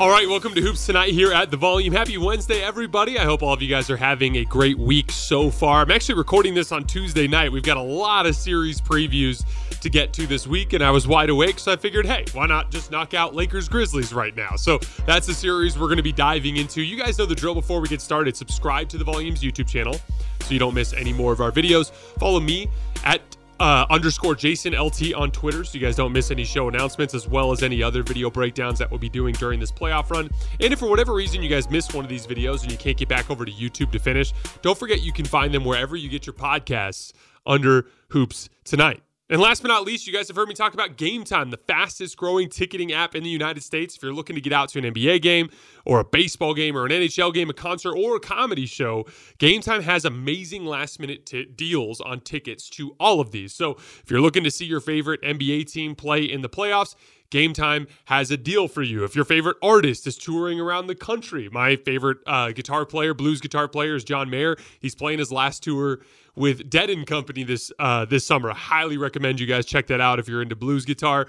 All right, welcome to Hoops Tonight here at The Volume. Happy Wednesday, everybody. I hope all of you guys are having a great week so far. I'm actually recording this on Tuesday night. We've got a lot of series previews to get to this week, and I was wide awake, so I figured, hey, why not just knock out Lakers Grizzlies right now? So that's the series we're going to be diving into. You guys know the drill before we get started. Subscribe to The Volume's YouTube channel so you don't miss any more of our videos. Follow me at uh, underscore Jason LT on Twitter, so you guys don't miss any show announcements as well as any other video breakdowns that we'll be doing during this playoff run. And if for whatever reason you guys miss one of these videos and you can't get back over to YouTube to finish, don't forget you can find them wherever you get your podcasts under Hoops Tonight. And last but not least, you guys have heard me talk about Game Time, the fastest growing ticketing app in the United States. If you're looking to get out to an NBA game or a baseball game or an NHL game, a concert, or a comedy show, Game Time has amazing last minute t- deals on tickets to all of these. So if you're looking to see your favorite NBA team play in the playoffs, Game Time has a deal for you. If your favorite artist is touring around the country, my favorite uh, guitar player, blues guitar player, is John Mayer. He's playing his last tour with Dead and Company this uh, this summer. I highly recommend you guys check that out if you're into blues guitar.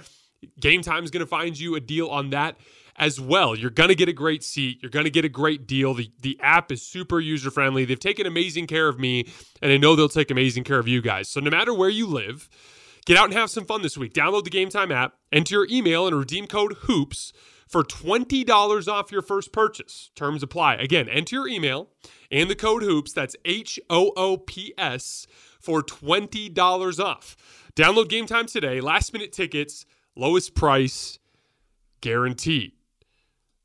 Game Time is going to find you a deal on that as well. You're going to get a great seat. You're going to get a great deal. The, the app is super user friendly. They've taken amazing care of me, and I know they'll take amazing care of you guys. So, no matter where you live, get out and have some fun this week. Download the Game Time app, enter your email, and redeem code HOOPS for $20 off your first purchase. Terms apply. Again, enter your email and the code HOOPS. That's H O O P S for $20 off. Download Game Time today. Last minute tickets, lowest price guaranteed.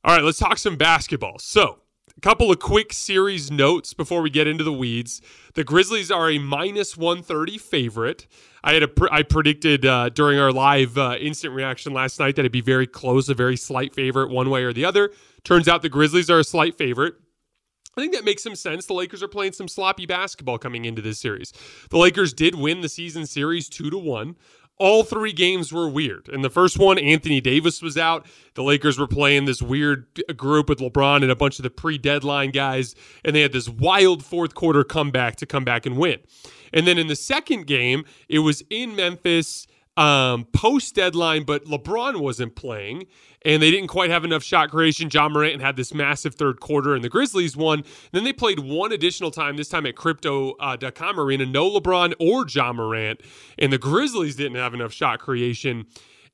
All right, let's talk some basketball. So, a couple of quick series notes before we get into the weeds. The Grizzlies are a minus 130 favorite. I had a I predicted uh, during our live uh, instant reaction last night that it'd be very close, a very slight favorite one way or the other. Turns out the Grizzlies are a slight favorite. I think that makes some sense. The Lakers are playing some sloppy basketball coming into this series. The Lakers did win the season series 2 to 1 all three games were weird. In the first one, Anthony Davis was out. The Lakers were playing this weird group with LeBron and a bunch of the pre deadline guys, and they had this wild fourth quarter comeback to come back and win. And then in the second game, it was in Memphis um, post deadline, but LeBron wasn't playing and they didn't quite have enough shot creation. Ja Morant had this massive third quarter, and the Grizzlies won. then they played one additional time, this time at Crypto.com uh, Arena. No LeBron or Ja Morant, and the Grizzlies didn't have enough shot creation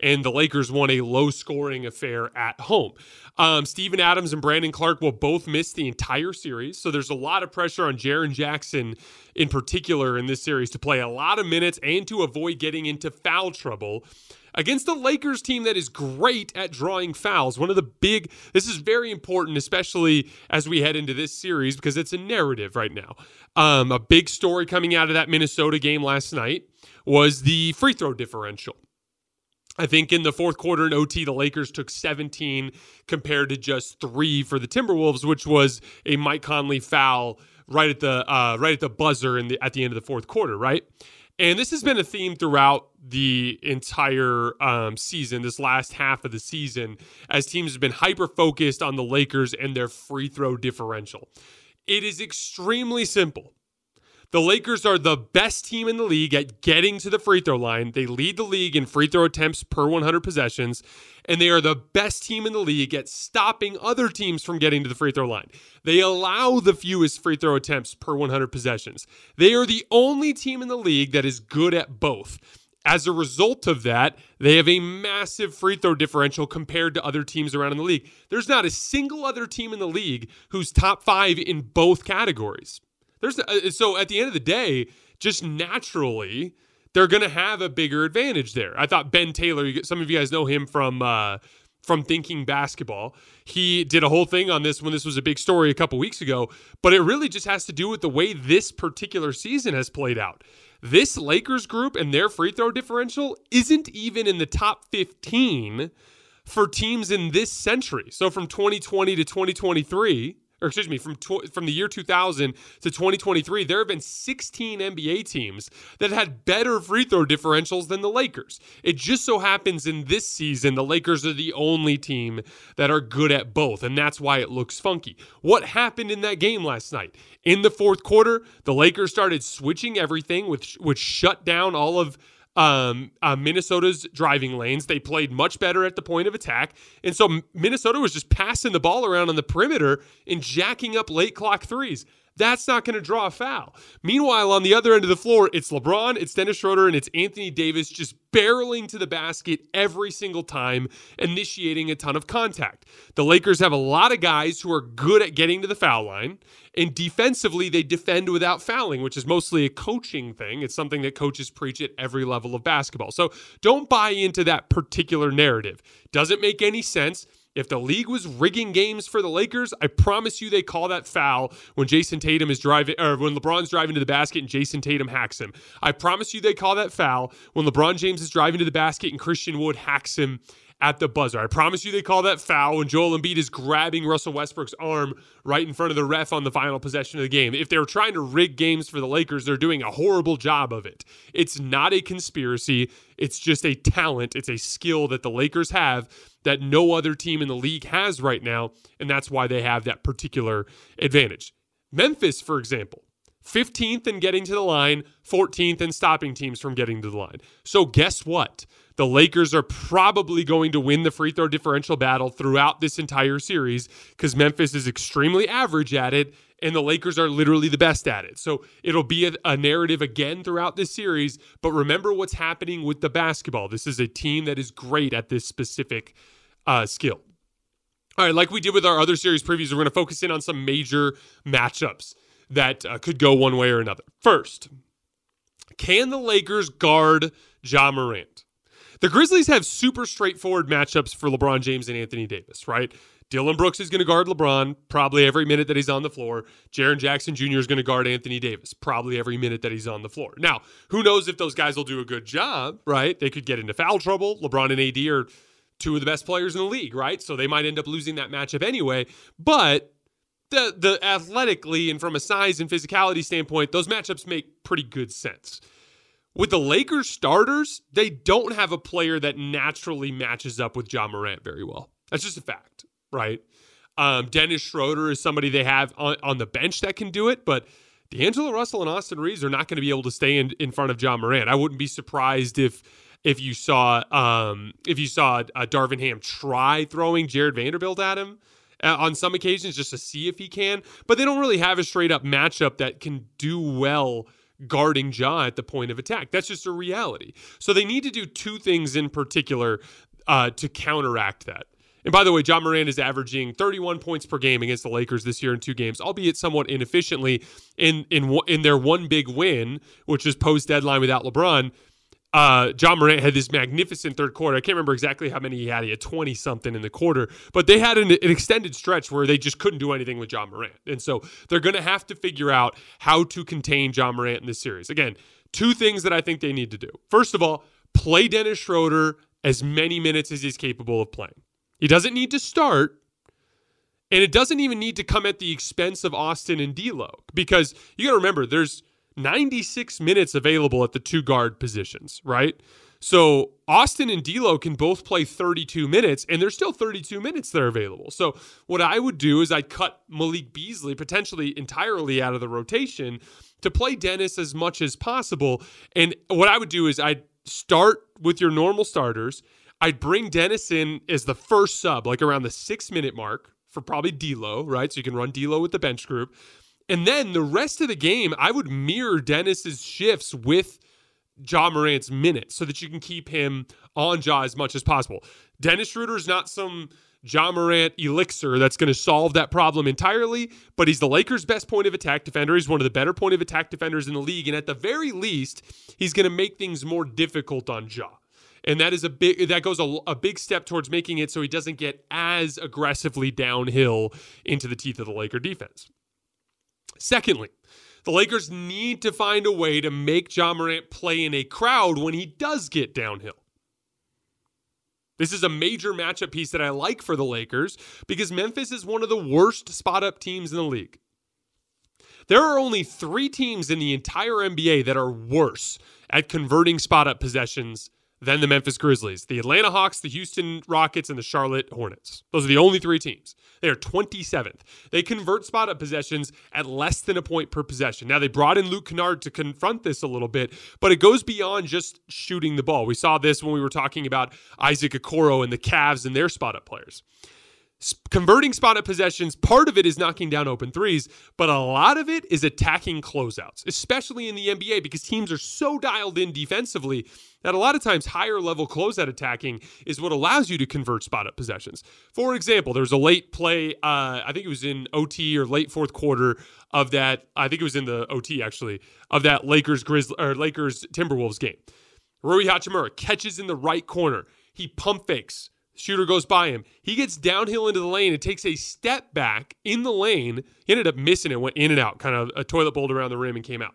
and the Lakers won a low scoring affair at home. Um, Steven Adams and Brandon Clarke will both miss the entire series. So there's a lot of pressure on Jaren Jackson in particular in this series to play a lot of minutes and to avoid getting into foul trouble against the Lakers team that is great at drawing fouls. One of the big, this is very important, especially as we head into this series because it's a narrative right now. Um, a big story coming out of that Minnesota game last night was the free throw differential. I think in the fourth quarter in OT, the Lakers took 17 compared to just three for the Timberwolves, which was a Mike Conley foul right at the uh, right at the buzzer in the at the end of the fourth quarter, right? And this has been a theme throughout the entire um, season, this last half of the season, as teams have been hyper focused on the Lakers and their free throw differential. It is extremely simple. The Lakers are the best team in the league at getting to the free throw line. They lead the league in free throw attempts per 100 possessions, and they are the best team in the league at stopping other teams from getting to the free throw line. They allow the fewest free throw attempts per 100 possessions. They are the only team in the league that is good at both. As a result of that, they have a massive free throw differential compared to other teams around in the league. There's not a single other team in the league who's top five in both categories. There's uh, so at the end of the day, just naturally, they're going to have a bigger advantage there. I thought Ben Taylor, some of you guys know him from uh, from Thinking Basketball. He did a whole thing on this when this was a big story a couple weeks ago, but it really just has to do with the way this particular season has played out. This Lakers group and their free throw differential isn't even in the top 15 for teams in this century. So from 2020 to 2023, or excuse me, from tw- from the year 2000 to 2023, there have been 16 NBA teams that had better free throw differentials than the Lakers. It just so happens in this season, the Lakers are the only team that are good at both, and that's why it looks funky. What happened in that game last night? In the fourth quarter, the Lakers started switching everything, which which shut down all of um, uh, Minnesota's driving lanes. They played much better at the point of attack. And so Minnesota was just passing the ball around on the perimeter and jacking up late clock threes. That's not going to draw a foul. Meanwhile, on the other end of the floor, it's LeBron, it's Dennis Schroeder, and it's Anthony Davis just barreling to the basket every single time, initiating a ton of contact. The Lakers have a lot of guys who are good at getting to the foul line, and defensively, they defend without fouling, which is mostly a coaching thing. It's something that coaches preach at every level of basketball. So don't buy into that particular narrative. Doesn't make any sense. If the league was rigging games for the Lakers, I promise you they call that foul when Jayson Tatum is driving or when LeBron's driving to the basket and Jayson Tatum hacks him. I promise you they call that foul when LeBron James is driving to the basket and Christian Wood hacks him at the buzzer. I promise you they call that foul when Joel Embiid is grabbing Russell Westbrook's arm right in front of the ref on the final possession of the game. If they're trying to rig games for the Lakers, they're doing a horrible job of it. It's not a conspiracy, it's just a talent, it's a skill that the Lakers have that no other team in the league has right now, and that's why they have that particular advantage. Memphis, for example, 15th in getting to the line, 14th in stopping teams from getting to the line. So, guess what? The Lakers are probably going to win the free throw differential battle throughout this entire series because Memphis is extremely average at it and the Lakers are literally the best at it. So it'll be a, a, narrative again throughout this series. But remember what's happening with the basketball. This is a team that is great at this specific uh, skill. All right, like we did with our other series previews, we're going to focus in on some major matchups that uh, could go one way or another. First, can the Lakers guard Ja Morant? The Grizzlies have super straightforward matchups for LeBron James and Anthony Davis, right? Dillon Brooks is going to guard LeBron probably every minute that he's on the floor. Jaren Jackson Jr. is going to guard Anthony Davis probably every minute that he's on the floor. Now, who knows if those guys will do a good job, right? They could get into foul trouble. LeBron and AD are two of the best players in the league, right? So they might end up losing that matchup anyway. But the the athletically and from a size and physicality standpoint, those matchups make pretty good sense. With the Lakers starters, they don't have a player that naturally matches up with Ja Morant very well. That's just a fact, right? Um, Dennis Schroeder is somebody they have on, on, the bench that can do it, but D'Angelo Russell and Austin Reaves are not going to be able to stay in, in front of Ja Morant. I wouldn't be surprised if if you saw um, if you saw uh, Darvin Ham try throwing Jarred Vanderbilt at him uh, on some occasions just to see if he can, but they don't really have a straight up matchup that can do well guarding Ja at the point of attack. That's just a reality. So they need to do two things in particular uh, to counteract that. And by the way, Ja Morant is averaging 31 points per game against the Lakers this year in two games, albeit somewhat inefficiently. In in in their one big win, which is post deadline without LeBron, uh, Ja Morant had this magnificent third quarter. I can't remember exactly how many he had. He had 20 something in the quarter, but they had an, an, extended stretch where they just couldn't do anything with Ja Morant. And so they're going to have to figure out how to contain Ja Morant in this series. Again, two things that I think they need to do. First of all, play Dennis Schroeder as many minutes as he's capable of playing. He doesn't need to start, and it doesn't even need to come at the expense of Austin and D'Lo because you got to remember there's 96 minutes available at the two guard positions, right? So Austin and D'Lo can both play 32 minutes, and there's still 32 minutes that are available. So what I would do is I'd cut Malik Beasley potentially entirely out of the rotation to play Dennis as much as possible. And what I would do is I'd start with your normal starters. I'd bring Dennis in as the first sub, like around the six minute mark for probably D'Lo, right? So you can run D'Lo with the bench group. And then the rest of the game, I would mirror Dennis's shifts with Ja Morant's minutes so that you can keep him on Ja as much as possible. Dennis Schroeder is not some Ja Morant elixir that's going to solve that problem entirely, but he's the Lakers' best point of attack defender. He's one of the better point of attack defenders in the league. And at the very least, he's going to make things more difficult on Ja. And that is a big that goes a, a big step towards making it so he doesn't get as aggressively downhill into the teeth of the Laker defense. Secondly, the Lakers need to find a way to make Ja Morant play in a crowd when he does get downhill. This is a major matchup piece that I like for the Lakers because Memphis is one of the worst spot up teams in the league. There are only three teams in the entire NBA that are worse at converting spot up possessions than the Memphis Grizzlies, the Atlanta Hawks, the Houston Rockets, and the Charlotte Hornets. Those are the only three teams. They are 27th. They convert spot up possessions at less than a point per possession. Now, they brought in Luke Kennard to confront this a little bit, but it goes beyond just shooting the ball. We saw this when we were talking about Isaac Okoro and the Cavs and their spot up players converting spot up possessions, part of it is knocking down open threes, but a lot of it is attacking closeouts, especially in the NBA because teams are so dialed in defensively that a lot of times higher level closeout attacking is what allows you to convert spot up possessions. For example, there was a late play, uh, I think it was in OT or late fourth quarter of that, I think it was in the OT actually, of that Lakers Grizz or Lakers Timberwolves game. Rui Hachimura catches in the right corner. He pump fakes Shooter goes by him. He gets downhill into the lane and takes a step back in the lane. He ended up missing it, went in and out, kind of a toilet bowl around the rim and came out.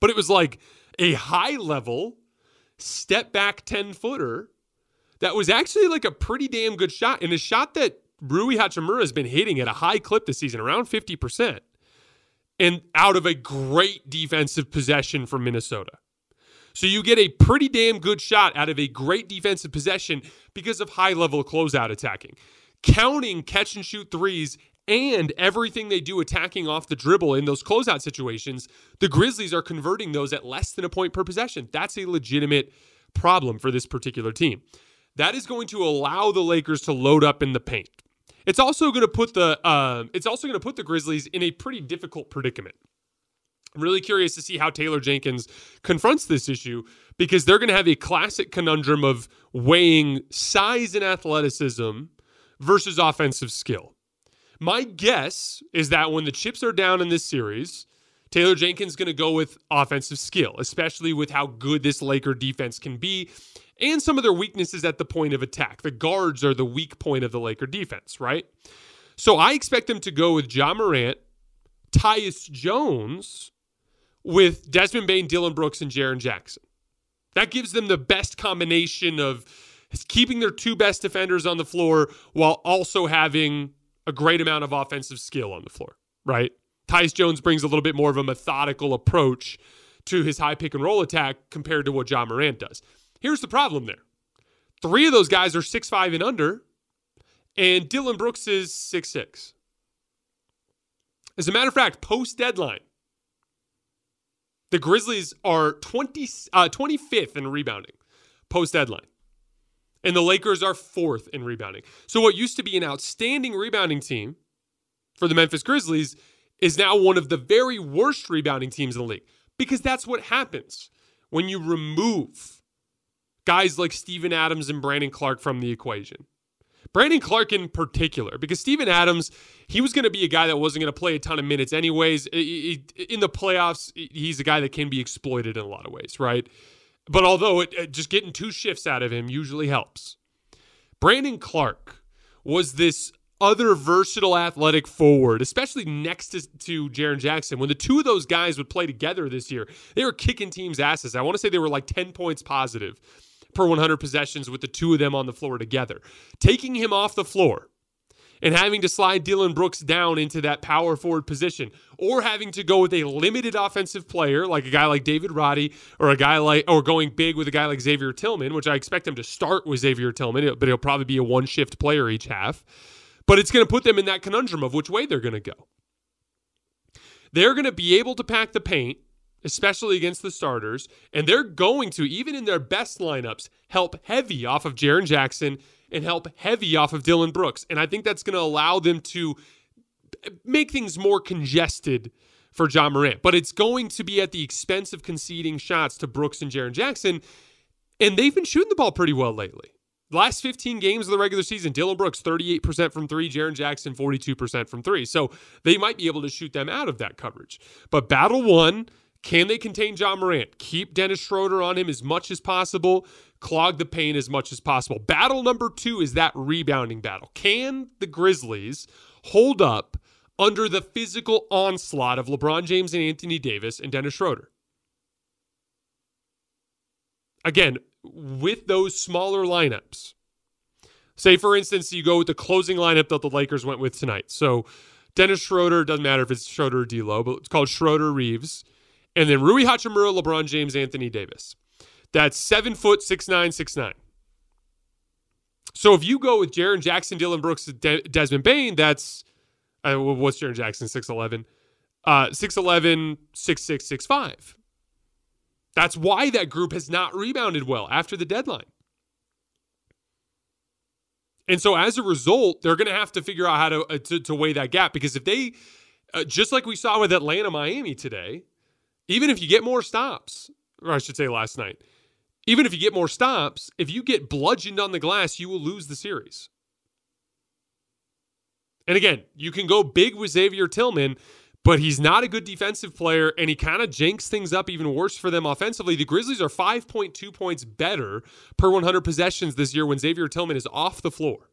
But it was like a high level step back 10 footer that was actually like a pretty damn good shot and a shot that Rui Hachimura has been hitting at a high clip this season, around 50%, and out of a great defensive possession from Minnesota. So you get a pretty damn good shot out of a great defensive possession because of high level closeout attacking. Counting catch and shoot threes and everything they do attacking off the dribble in those closeout situations, the Grizzlies are converting those at less than a point per possession. That's a legitimate problem for this particular team. That is going to allow the Lakers to load up in the paint. It's also going to put the uh, it's also going to put the Grizzlies in a pretty difficult predicament. I'm really curious to see how Taylor Jenkins confronts this issue because they're going to have a classic conundrum of weighing size and athleticism versus offensive skill. My guess is that when the chips are down in this series, Taylor Jenkins is going to go with offensive skill, especially with how good this Laker defense can be and some of their weaknesses at the point of attack. The guards are the weak point of the Laker defense, right? So I expect them to go with Ja Morant, Tyus Jones, with Desmond Bane, Dillon Brooks, and Jaren Jackson. That gives them the best combination of keeping their two best defenders on the floor while also having a great amount of offensive skill on the floor, right? Tyus Jones brings a little bit more of a methodical approach to his high pick and roll attack compared to what Ja Morant does. Here's the problem there. Three of those guys are six five and under, and Dillon Brooks is six six. As a matter of fact, post deadline, the Grizzlies are 20, uh, 25th in rebounding post deadline. And the Lakers are fourth in rebounding. So, what used to be an outstanding rebounding team for the Memphis Grizzlies is now one of the very worst rebounding teams in the league because that's what happens when you remove guys like Steven Adams and Brandon Clarke from the equation. Brandon Clarke in particular, because Steven Adams, he was going to be a guy that wasn't going to play a ton of minutes anyways. In the playoffs, he's a guy that can be exploited in a lot of ways, right? But although it, just getting two shifts out of him usually helps. Brandon Clarke was this other versatile athletic forward, especially next to, to Jaren Jackson. When the two of those guys would play together this year, they were kicking teams' asses. I want to say they were like 10 points positive per 100 possessions with the two of them on the floor together. Taking him off the floor and having to slide Dillon Brooks down into that power forward position, or having to go with a limited offensive player like a guy like David Roddy, or a guy like, or going big with a guy like Xavier Tillman, which I expect him to start with Xavier Tillman, but he'll probably be a one shift player each half. But it's going to put them in that conundrum of which way they're going to go. They're going to be able to pack the paint, especially against the starters, and they're going to, even in their best lineups, help heavy off of Jaren Jackson and help heavy off of Dillon Brooks. And I think that's going to allow them to make things more congested for Ja Morant. But it's going to be at the expense of conceding shots to Brooks and Jaren Jackson. And they've been shooting the ball pretty well lately. Last 15 games of the regular season, Dillon Brooks 38% from three, Jaren Jackson 42% from three. So they might be able to shoot them out of that coverage. But battle one, can they contain Ja Morant? Keep Dennis Schroeder on him as much as possible clog the paint as much as possible. Battle number two is that rebounding battle. Can the Grizzlies hold up under the physical onslaught of LeBron James and Anthony Davis and Dennis Schroeder? Again, with those smaller lineups, say for instance, you go with the closing lineup that the Lakers went with tonight. So Dennis Schroeder, doesn't matter if it's Schroeder or D'Lo, but it's called Schroeder Reaves. And then Rui Hachimura, LeBron James, Anthony Davis. That's seven foot six nine six nine. So if you go with Jaren Jackson, Dillon Brooks, De- Desmond Bane, that's uh, what's Jaren Jackson six eleven, uh, six eleven six six six five. That's why that group has not rebounded well after the deadline. And so as a result, they're going to have to figure out how to, uh, to, to weigh that gap because if they, uh, just like we saw with Atlanta, Miami today, even if you get more stops, or I should say last night, even if you get more stops, if you get bludgeoned on the glass, you will lose the series. And again, you can go big with Xavier Tillman, but he's not a good defensive player, and he kind of jinks things up even worse for them offensively. The Grizzlies are 5.2 points better per 100 possessions this year when Xavier Tillman is off the floor.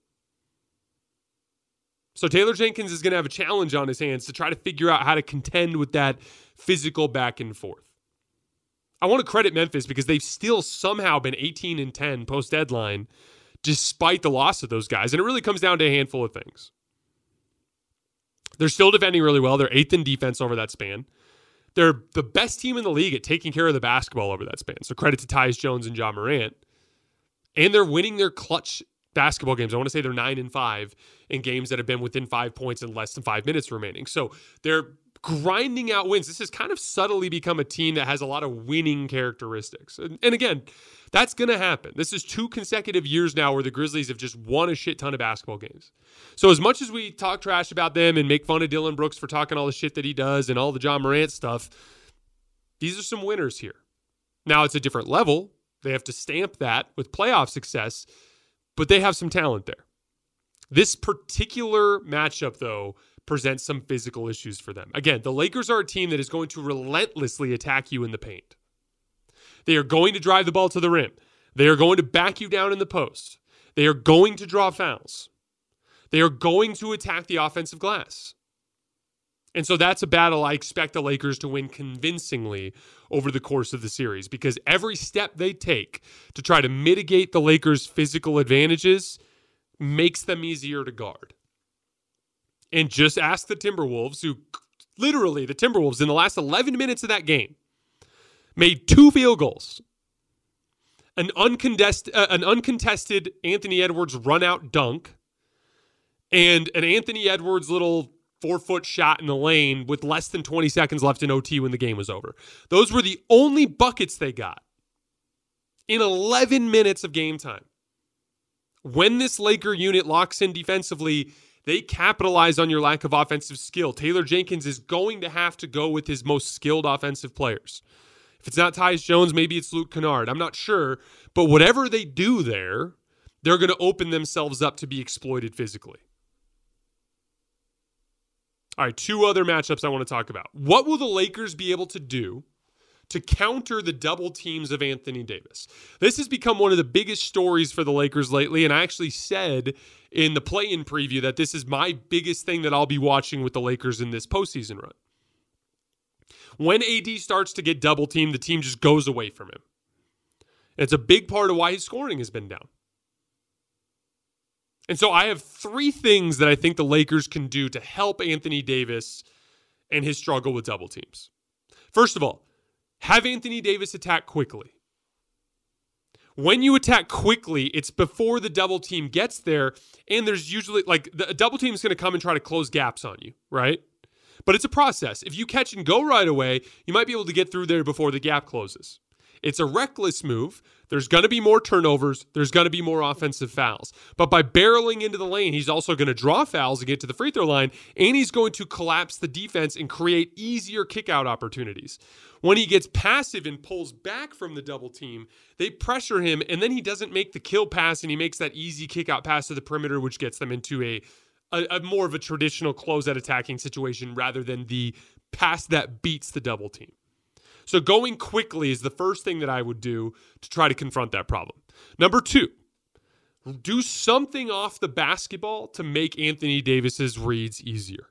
So Taylor Jenkins is going to have a challenge on his hands to try to figure out how to contend with that physical back and forth. I want to credit Memphis because they've still somehow been 18 and 10 post deadline despite the loss of those guys. And it really comes down to a handful of things. They're still defending really well. They're eighth in defense over that span. They're the best team in the league at taking care of the basketball over that span. So credit to Tyus Jones and Ja Morant. And they're winning their clutch basketball games. I want to say they're nine and five in games that have been within five points and less than five minutes remaining. So they're grinding out wins. This has kind of subtly become a team that has a lot of winning characteristics. And, and again, that's going to happen. This is two consecutive years now where the Grizzlies have just won a shit ton of basketball games. So as much as we talk trash about them and make fun of Dillon Brooks for talking all the shit that he does and all the Ja Morant stuff, these are some winners here. Now it's a different level. They have to stamp that with playoff success, but they have some talent there. This particular matchup, though, presents some physical issues for them. Again, the Lakers are a team that is going to relentlessly attack you in the paint. They are going to drive the ball to the rim. They are going to back you down in the post. They are going to draw fouls. They are going to attack the offensive glass. And so that's a battle I expect the Lakers to win convincingly over the course of the series because every step they take to try to mitigate the Lakers' physical advantages makes them easier to guard and just ask the Timberwolves, who literally, the Timberwolves in the last 11 minutes of that game made two field goals. An uncontested, uh, an uncontested Anthony Edwards run out dunk, and an Anthony Edwards little four foot shot in the lane with less than 20 seconds left in OT when the game was over. Those were the only buckets they got in 11 minutes of game time. When this Laker unit locks in defensively, they capitalize on your lack of offensive skill. Taylor Jenkins is going to have to go with his most skilled offensive players. If it's not Tyus Jones, maybe it's Luke Kennard. I'm not sure. But whatever they do there, they're going to open themselves up to be exploited physically. All right, two other matchups I want to talk about. What will the Lakers be able to do to counter the double teams of Anthony Davis. This has become one of the biggest stories for the Lakers lately. And I actually said in the play in preview that this is my biggest thing that I'll be watching with the Lakers in this postseason run. When AD starts to get double teamed, the team just goes away from him. It's a big part of why his scoring has been down. And so I have three things that I think the Lakers can do to help Anthony Davis and his struggle with double teams. First of all, have Anthony Davis attack quickly. When you attack quickly, it's before the double team gets there, and there's usually like the double team is going to come and try to close gaps on you, right? But it's a process. If you catch and go right away, you might be able to get through there before the gap closes. It's a reckless move. There's going to be more turnovers. There's going to be more offensive fouls. But by barreling into the lane, he's also going to draw fouls and get to the free throw line, and he's going to collapse the defense and create easier kickout opportunities. When he gets passive and pulls back from the double team, they pressure him, and then he doesn't make the kill pass, and he makes that easy kickout pass to the perimeter, which gets them into a, a, a more of a traditional closeout attacking situation rather than the pass that beats the double team. So going quickly is the first thing that I would do to try to confront that problem. Number two, do something off the basketball to make Anthony Davis's reads easier.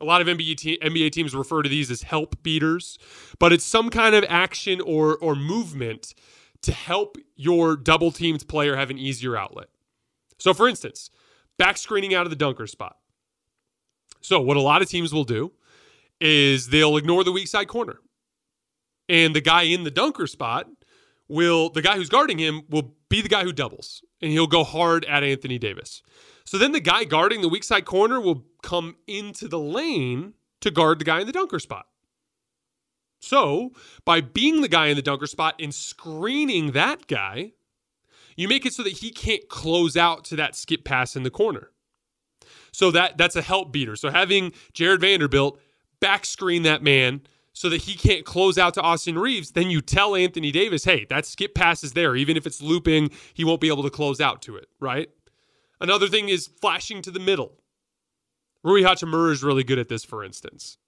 A lot of NBA, te- NBA teams refer to these as help beaters, but it's some kind of action or or movement to help your double teamed player have an easier outlet. So, for instance, back screening out of the dunker spot. So, what a lot of teams will do is they'll ignore the weak side corner and the guy in the dunker spot will the guy who's guarding him will be the guy who doubles and he'll go hard at Anthony Davis. So then the guy guarding the weak side corner will come into the lane to guard the guy in the dunker spot. So, by being the guy in the dunker spot and screening that guy, you make it so that he can't close out to that skip pass in the corner. So that that's a help beater. So having Jarred Vanderbilt back screen that man so that he can't close out to Austin Reaves, then you tell Anthony Davis, hey, that skip pass is there. Even if it's looping, he won't be able to close out to it, right? Another thing is flashing to the middle. Rui Hachimura is really good at this, for instance.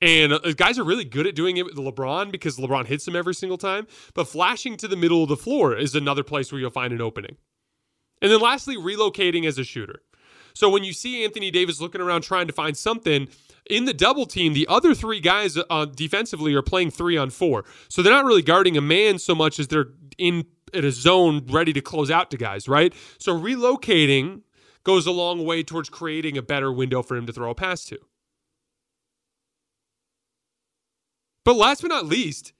And uh, guys are really good at doing it with LeBron because LeBron hits him every single time. But flashing to the middle of the floor is another place where you'll find an opening. And then lastly, relocating as a shooter. So when you see Anthony Davis looking around trying to find something, in the double team, the other three guys uh, defensively are playing three on four. So they're not really guarding a man so much as they're in in a zone ready to close out to guys, right? So relocating goes a long way towards creating a better window for him to throw a pass to. But last but not least,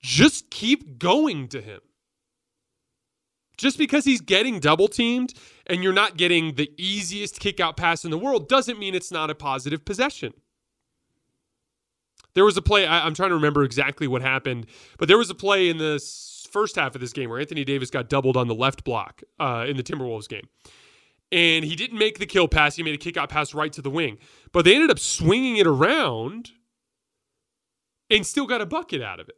just keep going to him. Just because he's getting double teamed and you're not getting the easiest kick out pass in the world doesn't mean it's not a positive possession. There was a play, I, am trying to remember exactly what happened, but there was a play in the first half of this game where Anthony Davis got doubled on the left block uh, in the Timberwolves game. And he didn't make the kill pass. He made a kick out pass right to the wing. But they ended up swinging it around and still got a bucket out of it.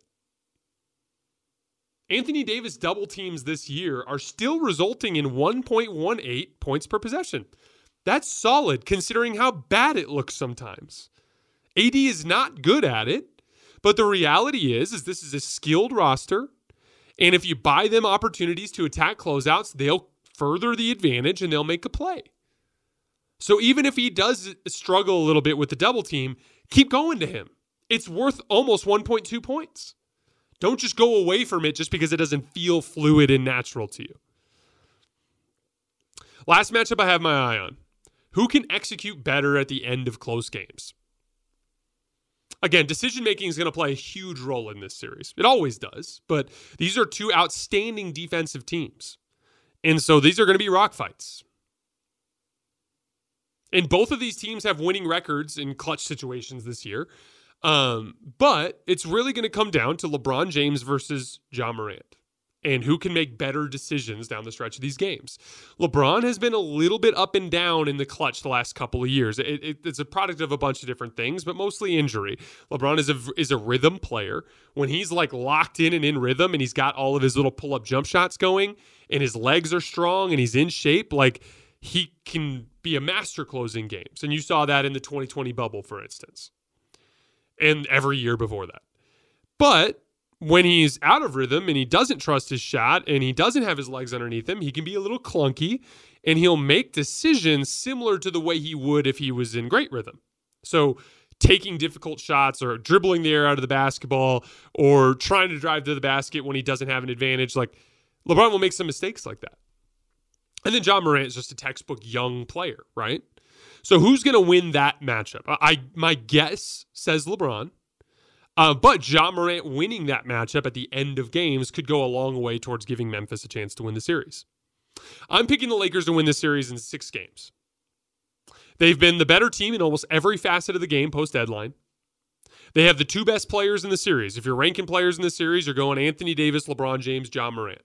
Anthony Davis double teams this year are still resulting in 1.18 points per possession. That's solid considering how bad it looks sometimes. AD is not good at it, but the reality is is this is a skilled roster, and if you buy them opportunities to attack closeouts, they'll further the advantage and they'll make a play. So even if he does struggle a little bit with the double team, keep going to him. It's worth almost 1.2 points. Don't just go away from it just because it doesn't feel fluid and natural to you. Last matchup I have my eye on. Who can execute better at the end of close games? Again, decision making is going to play a huge role in this series. It always does, but these are two outstanding defensive teams. And so these are going to be rock fights. And both of these teams have winning records in clutch situations this year. Um, but it's really going to come down to LeBron James versus Ja Morant and who can make better decisions down the stretch of these games. LeBron has been a little bit up and down in the clutch the last couple of years. It, it, it's a product of a bunch of different things, but mostly injury. LeBron is a is a rhythm player. When he's like locked in and in rhythm, and he's got all of his little pull up jump shots going, and his legs are strong, and he's in shape, like he can be a master closing games. And you saw that in the 2020 bubble, for instance and every year before that. But when he's out of rhythm and he doesn't trust his shot and he doesn't have his legs underneath him, he can be a little clunky and he'll make decisions similar to the way he would if he was in great rhythm. So taking difficult shots or dribbling the air out of the basketball or trying to drive to the basket when he doesn't have an advantage. Like LeBron will make some mistakes like that. And then Ja Morant is just a textbook young player, right? So who's going to win that matchup? I my guess says LeBron. Uh, but Ja Morant winning that matchup at the end of games could go a long way towards giving Memphis a chance to win the series. I'm picking the Lakers to win the series in six games. They've been the better team in almost every facet of the game post deadline. They have the two best players in the series. If you're ranking players in the series, you're going Anthony Davis, LeBron James, Ja Morant.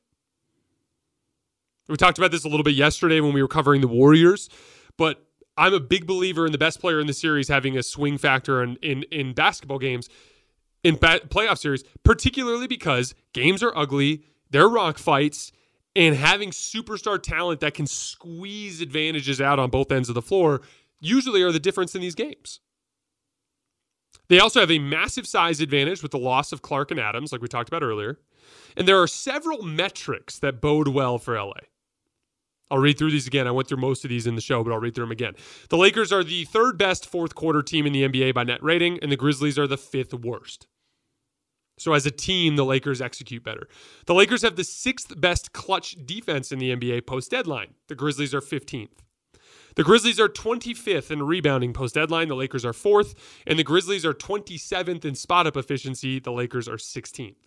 We talked about this a little bit yesterday when we were covering the Warriors, but I'm a big believer in the best player in the series having a swing factor in in, in basketball games, in ba- playoff series, particularly because games are ugly, they're rock fights, and having superstar talent that can squeeze advantages out on both ends of the floor usually are the difference in these games. They also have a massive size advantage with the loss of Clarke and Adams, like we talked about earlier. And there are several metrics that bode well for LA. I'll read through these again. I went through most of these in the show, but I'll read through them again. The Lakers are the third best fourth quarter team in the NBA by net rating, and the Grizzlies are the fifth worst. So as a team, the Lakers execute better. The Lakers have the sixth best clutch defense in the NBA post deadline. The Grizzlies are 15th. The Grizzlies are 25th in rebounding post deadline. The Lakers are fourth. And the Grizzlies are 27th in spot up efficiency. The Lakers are 16th.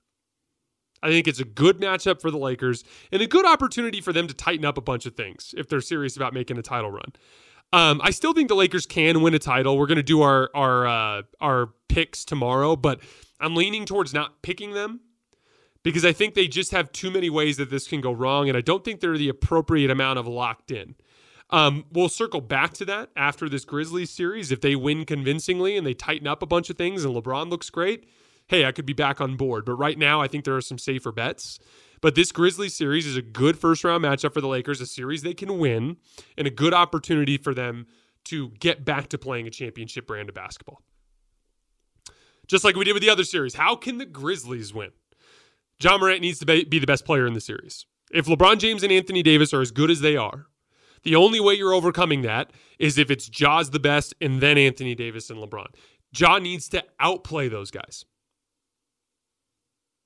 I think it's a good matchup for the Lakers and a good opportunity for them to tighten up a bunch of things if they're serious about making a title run. Um, I still think the Lakers can win a title. We're going to do our our uh, our picks tomorrow, but I'm leaning towards not picking them because I think they just have too many ways that this can go wrong, and I don't think they're the appropriate amount of locked in. Um, we'll circle back to that after this Grizzlies series. If they win convincingly and they tighten up a bunch of things and LeBron looks great, hey, I could be back on board. But right now, I think there are some safer bets. But this Grizzlies series is a good first round matchup for the Lakers, a series they can win, and a good opportunity for them to get back to playing a championship brand of basketball. Just like we did with the other series, how can the Grizzlies win? Ja Morant needs to be the best player in the series. If LeBron James and Anthony Davis are as good as they are, the only way you're overcoming that is if it's Ja's the best and then Anthony Davis and LeBron. Ja needs to outplay those guys.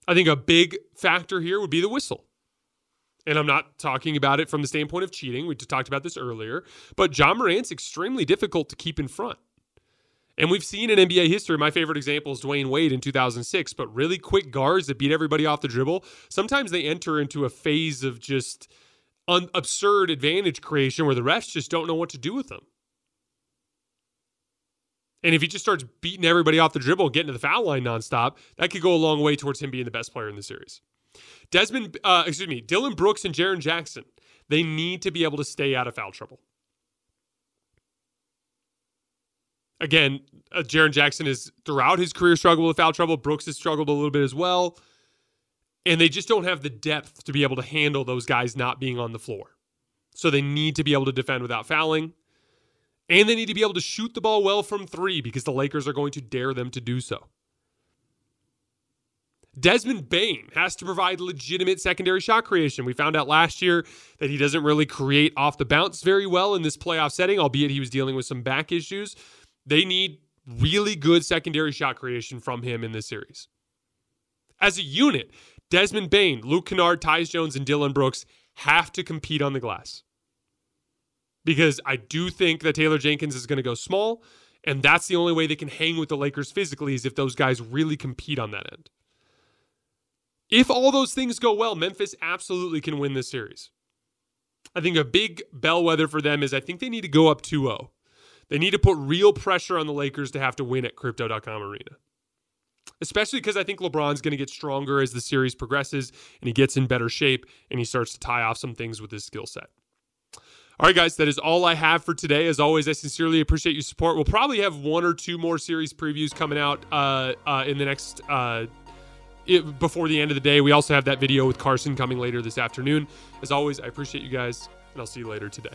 I think a big factor here would be the whistle. And I'm not talking about it from the standpoint of cheating. We talked about this earlier. But Ja Morant's extremely difficult to keep in front. And we've seen in NBA history, my favorite example is Dwyane Wade in 2006, but really quick guards that beat everybody off the dribble. Sometimes they enter into a phase of just un- absurd advantage creation where the refs just don't know what to do with them. And if he just starts beating everybody off the dribble getting to the foul line nonstop, that could go a long way towards him being the best player in the series. Desmond, uh, excuse me, Dillon Brooks and Jaren Jackson, they need to be able to stay out of foul trouble. Again, uh, Jaren Jackson has throughout his career struggled with foul trouble. Brooks has struggled a little bit as well. And they just don't have the depth to be able to handle those guys not being on the floor. So they need to be able to defend without fouling. And they need to be able to shoot the ball well from three because the Lakers are going to dare them to do so. Desmond Bane has to provide legitimate secondary shot creation. We found out last year that he doesn't really create off the bounce very well in this playoff setting, albeit he was dealing with some back issues. They need really good secondary shot creation from him in this series. As a unit, Desmond Bane, Luke Kennard, Tyus Jones, and Dillon Brooks have to compete on the glass because I do think that Taylor Jenkins is going to go small, and that's the only way they can hang with the Lakers physically is if those guys really compete on that end. If all those things go well, Memphis absolutely can win this series. I think a big bellwether for them is I think they need to go up 2 0. They need to put real pressure on the Lakers to have to win at Crypto.com Arena. Especially because I think LeBron's going to get stronger as the series progresses and he gets in better shape and he starts to tie off some things with his skill set. All right, guys, that is all I have for today. As always, I sincerely appreciate your support. We'll probably have one or two more series previews coming out uh, uh, in the next uh, it, before the end of the day. We also have that video with Carson coming later this afternoon. As always, I appreciate you guys, and I'll see you later today.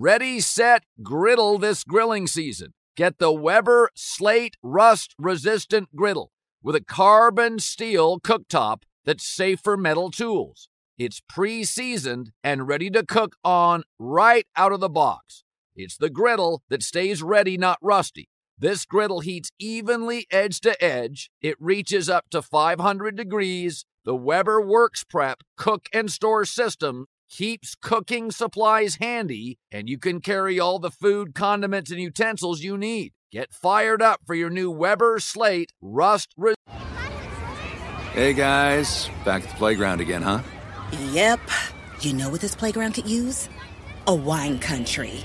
Ready, set, griddle this grilling season. Get the Weber Slate Rust Resistant Griddle with a carbon steel cooktop that's safe for metal tools. It's pre seasoned and ready to cook on right out of the box. It's the griddle that stays ready, not rusty. This griddle heats evenly edge to edge. It reaches up to 500 degrees. The Weber Works Prep cook and store system keeps cooking supplies handy, and you can carry all the food, condiments, and utensils you need. Get fired up for your new Weber Slate Rust. Re- Hey guys, back at the playground again, huh? Yep. You know what this playground could use? A wine country.